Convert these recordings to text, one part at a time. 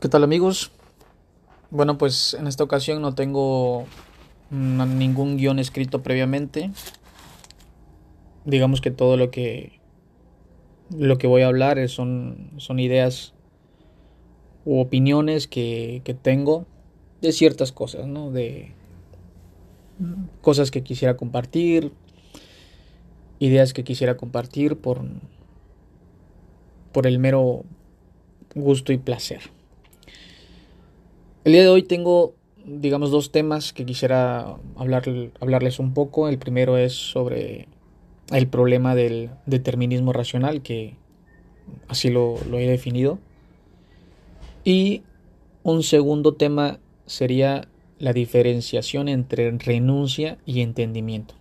¿Qué tal amigos? Bueno, pues en esta ocasión no tengo ningún guion escrito previamente. Digamos que todo lo que lo que voy a hablar son, son ideas u opiniones que, que tengo de ciertas cosas, ¿no? De cosas que quisiera compartir, ideas que quisiera compartir por, por el mero gusto y placer. El día de hoy tengo, digamos, dos temas que quisiera hablar, hablarles un poco. El primero es sobre el problema del determinismo racional, que así lo, lo he definido. Y un segundo tema sería la diferenciación entre renuncia y entendimiento.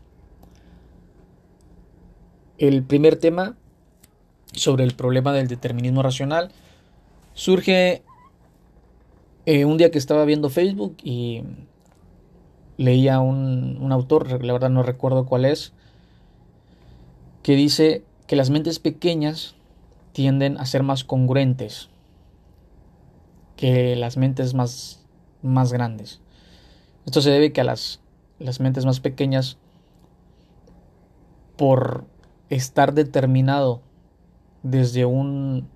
El primer tema sobre el problema del determinismo racional surge eh, un día que estaba viendo Facebook y leía un, un autor, la verdad no recuerdo cuál es, que dice que las mentes pequeñas tienden a ser más congruentes que las mentes más, más grandes. Esto se debe que a las, las mentes más pequeñas, por estar determinado desde un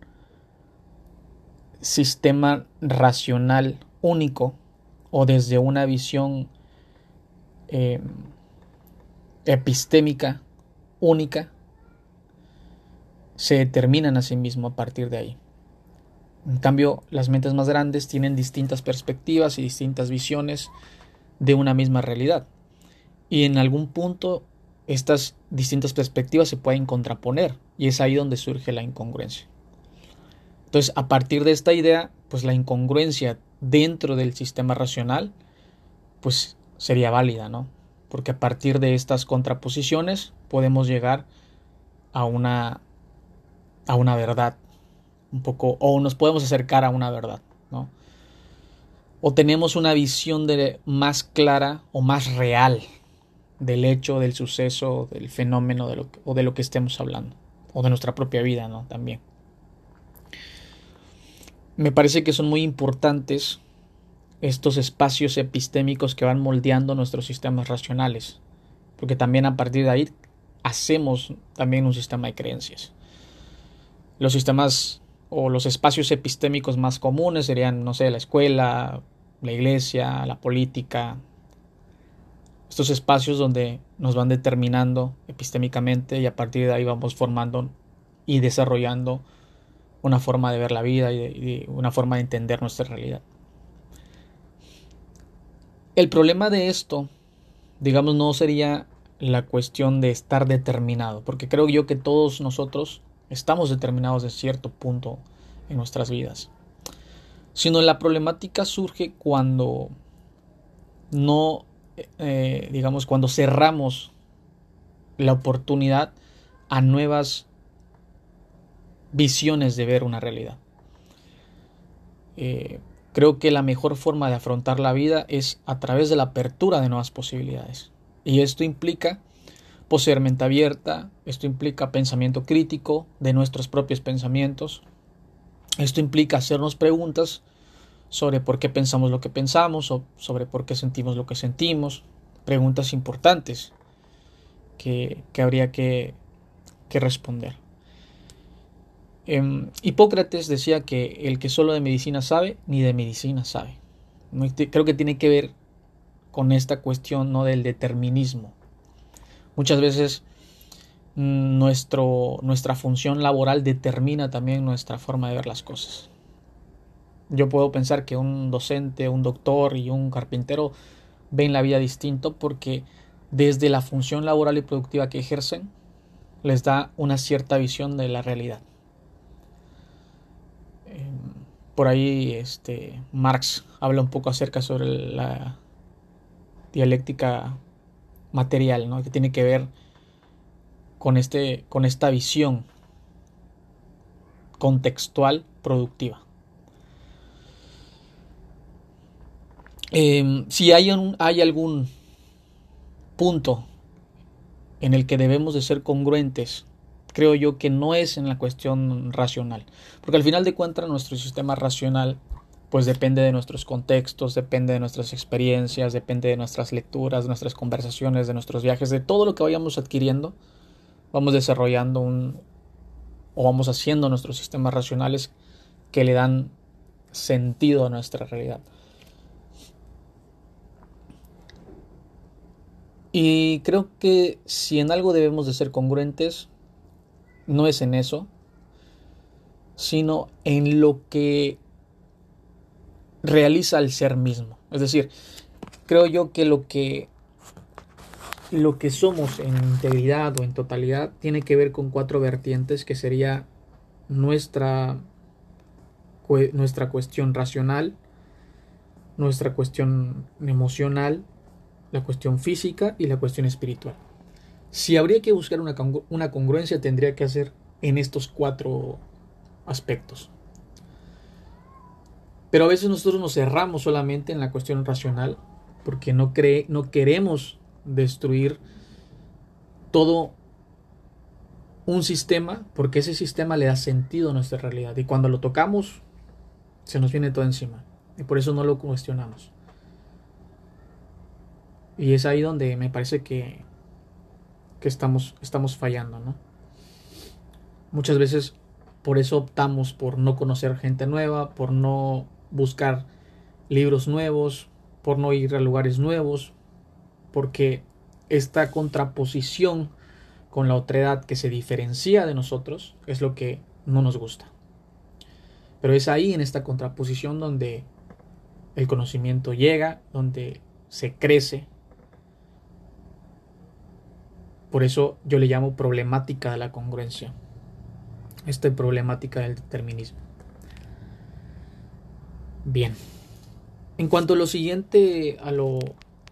sistema racional único o desde una visión eh, epistémica única, se determinan a sí mismo a partir de ahí. En cambio, las mentes más grandes tienen distintas perspectivas y distintas visiones de una misma realidad. Y en algún punto estas distintas perspectivas se pueden contraponer y es ahí donde surge la incongruencia. Entonces, a partir de esta idea, pues la incongruencia dentro del sistema racional, pues sería válida, ¿no? Porque a partir de estas contraposiciones podemos llegar a una a una verdad un poco o nos podemos acercar a una verdad, ¿no? O tenemos una visión de más clara o más real del hecho, del suceso, del fenómeno de lo o de lo que estemos hablando o de nuestra propia vida, ¿no? También me parece que son muy importantes estos espacios epistémicos que van moldeando nuestros sistemas racionales, porque también a partir de ahí hacemos también un sistema de creencias. Los sistemas o los espacios epistémicos más comunes serían, no sé, la escuela, la iglesia, la política, estos espacios donde nos van determinando epistémicamente y a partir de ahí vamos formando y desarrollando una forma de ver la vida y, una forma de entender nuestra realidad. El problema de esto, digamos, no sería la cuestión de estar determinado, porque creo yo que todos nosotros estamos determinados de cierto punto en nuestras vidas, sino la problemática surge cuando no, eh, digamos, cuando cerramos la oportunidad a nuevas visiones de ver una realidad. Eh, creo que la mejor forma de afrontar la vida es a través de la apertura de nuevas posibilidades. Y esto implica poseer mente abierta, esto implica pensamiento crítico de nuestros propios pensamientos, esto implica hacernos preguntas sobre por qué pensamos lo que pensamos o sobre por qué sentimos lo que sentimos, preguntas importantes que, habría que responder. Em, Hipócrates decía que el que solo de medicina sabe, ni de medicina sabe. Creo que tiene que ver con esta cuestión ¿no? del determinismo. Muchas veces mm, nuestra función laboral determina también nuestra forma de ver las cosas. Yo puedo pensar que un docente, un doctor y un carpintero ven la vida distinto porque desde la función laboral y productiva que ejercen les da una cierta visión de la realidad por ahí este, Marx habla un poco acerca sobre la dialéctica material, ¿no? que tiene que ver con, este, con esta visión contextual productiva. Em, si hay, hay algún punto en el que debemos de ser congruentes creo yo que no es en la cuestión racional. Porque al final de cuentas nuestro sistema racional pues depende de nuestros contextos, depende de nuestras experiencias, depende de nuestras lecturas, de nuestras conversaciones, de nuestros viajes, de todo lo que vayamos adquiriendo, vamos desarrollando un o vamos haciendo nuestros sistemas racionales que le dan sentido a nuestra realidad. Y creo que si en algo debemos de ser congruentes, no es en eso, sino en lo que realiza el ser mismo. Es decir, creo yo que lo que lo que somos en integridad o en totalidad tiene que ver con cuatro vertientes que sería nuestra nuestra cuestión racional, nuestra cuestión emocional, la cuestión física y la cuestión espiritual. Si habría que buscar una, una congruencia, tendría que hacer en estos cuatro aspectos. Pero a veces nosotros nos cerramos solamente en la cuestión racional porque no, cree, no queremos destruir todo un sistema porque ese sistema le da sentido a nuestra realidad y cuando lo tocamos se nos viene todo encima y por eso no lo cuestionamos. Y es ahí donde me parece que, que estamos, estamos fallando, ¿no? Muchas veces por eso optamos por no conocer gente nueva, por no buscar libros nuevos, por no ir a lugares nuevos, porque esta contraposición con la otredad que se diferencia de nosotros es lo que no nos gusta. Pero es ahí en esta contraposición donde el conocimiento llega, donde se crece. Por eso yo le llamo problemática de la congruencia. Esta problemática del determinismo. Bien. En cuanto a lo siguiente, a lo,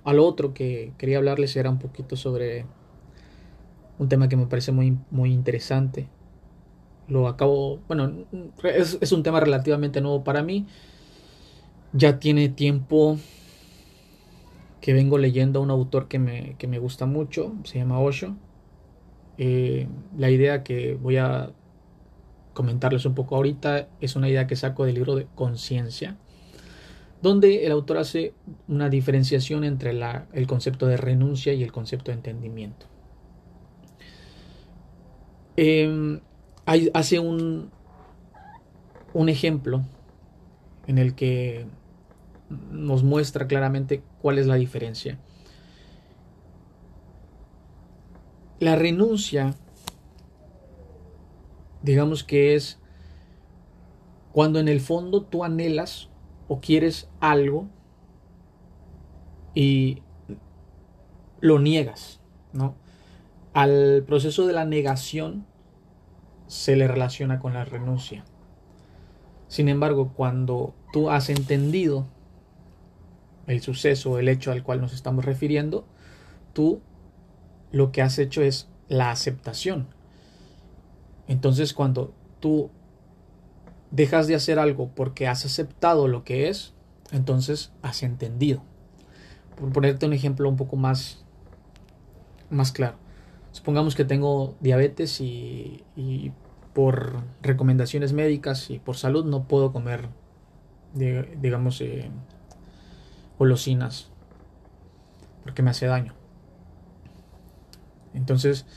otro que quería hablarles era un poquito sobre un tema que me parece muy, muy interesante. Lo acabo, bueno, es, un tema relativamente nuevo para mí. Ya tiene tiempo que vengo leyendo a un autor que me, que me gusta mucho, se llama Osho. Eh, la idea que voy a comentarles un poco ahorita es una idea que saco del libro de Conciencia, donde el autor hace una diferenciación entre el concepto de renuncia y el concepto de entendimiento. Em, hace un, un ejemplo en el que nos muestra claramente cuál es la diferencia. La renuncia digamos que es cuando en el fondo tú anhelas o quieres algo y lo niegas, ¿no? Al proceso de la negación se le relaciona con la renuncia. Sin embargo, cuando tú has entendido el suceso, el hecho al cual nos estamos refiriendo, tú lo que has hecho es la aceptación. Entonces cuando tú dejas de hacer algo porque has aceptado lo que es, entonces has entendido. Por ponerte un ejemplo un poco más, más claro. Supongamos que tengo diabetes y, por recomendaciones médicas y por salud no puedo comer, digamos, eh, golosinas porque me hace daño. Entonces,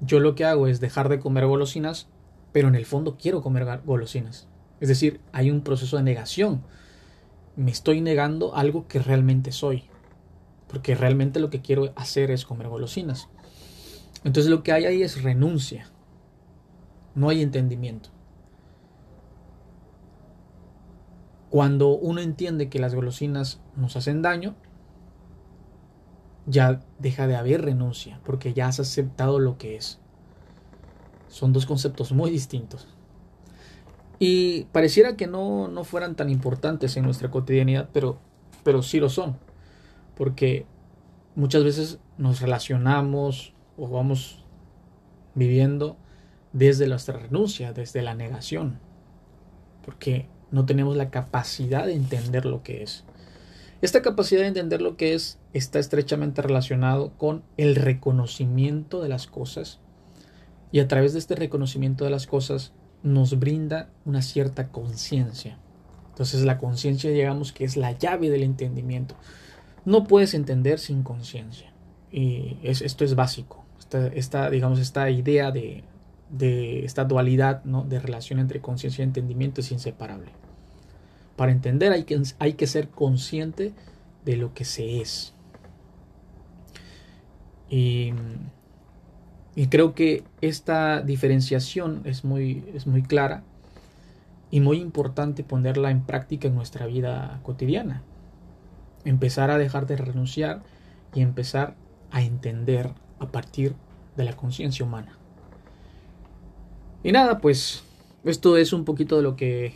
yo lo que hago es dejar de comer golosinas, pero en el fondo quiero comer golosinas. Es decir, hay un proceso de negación. Me estoy negando algo que realmente soy. Porque realmente lo que quiero hacer es comer golosinas. Entonces lo que hay ahí es renuncia. No hay entendimiento. Cuando uno entiende que las golosinas nos hacen daño, ya deja de haber renuncia, porque ya has aceptado lo que es. Son dos conceptos muy distintos. Y pareciera que no, no fueran tan importantes en nuestra cotidianidad, pero, pero sí lo son. Porque muchas veces nos relacionamos o vamos viviendo desde nuestra renuncia, desde la negación. Porque no tenemos la capacidad de entender lo que es. Esta capacidad de entender lo que es está estrechamente relacionado con el reconocimiento de las cosas y a través de este reconocimiento de las cosas nos brinda una cierta conciencia. Entonces la conciencia, digamos que es la llave del entendimiento. No puedes entender sin conciencia. Y esto es básico. Esta, digamos, esta idea de, esta dualidad ¿no? de relación entre conciencia y entendimiento es inseparable. Para entender hay que, hay que ser consciente de lo que se es. Y, creo que esta diferenciación es muy, es muy clara y muy importante ponerla en práctica en nuestra vida cotidiana. Empezar a dejar de renunciar y empezar a entender a partir de la conciencia humana. Y nada, pues esto es un poquito de lo que,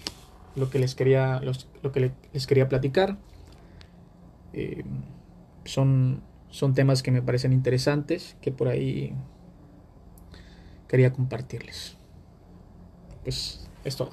lo que, les, quería, lo que les quería platicar. Eh, son, son temas que me parecen interesantes que por ahí quería compartirles. Pues es todo.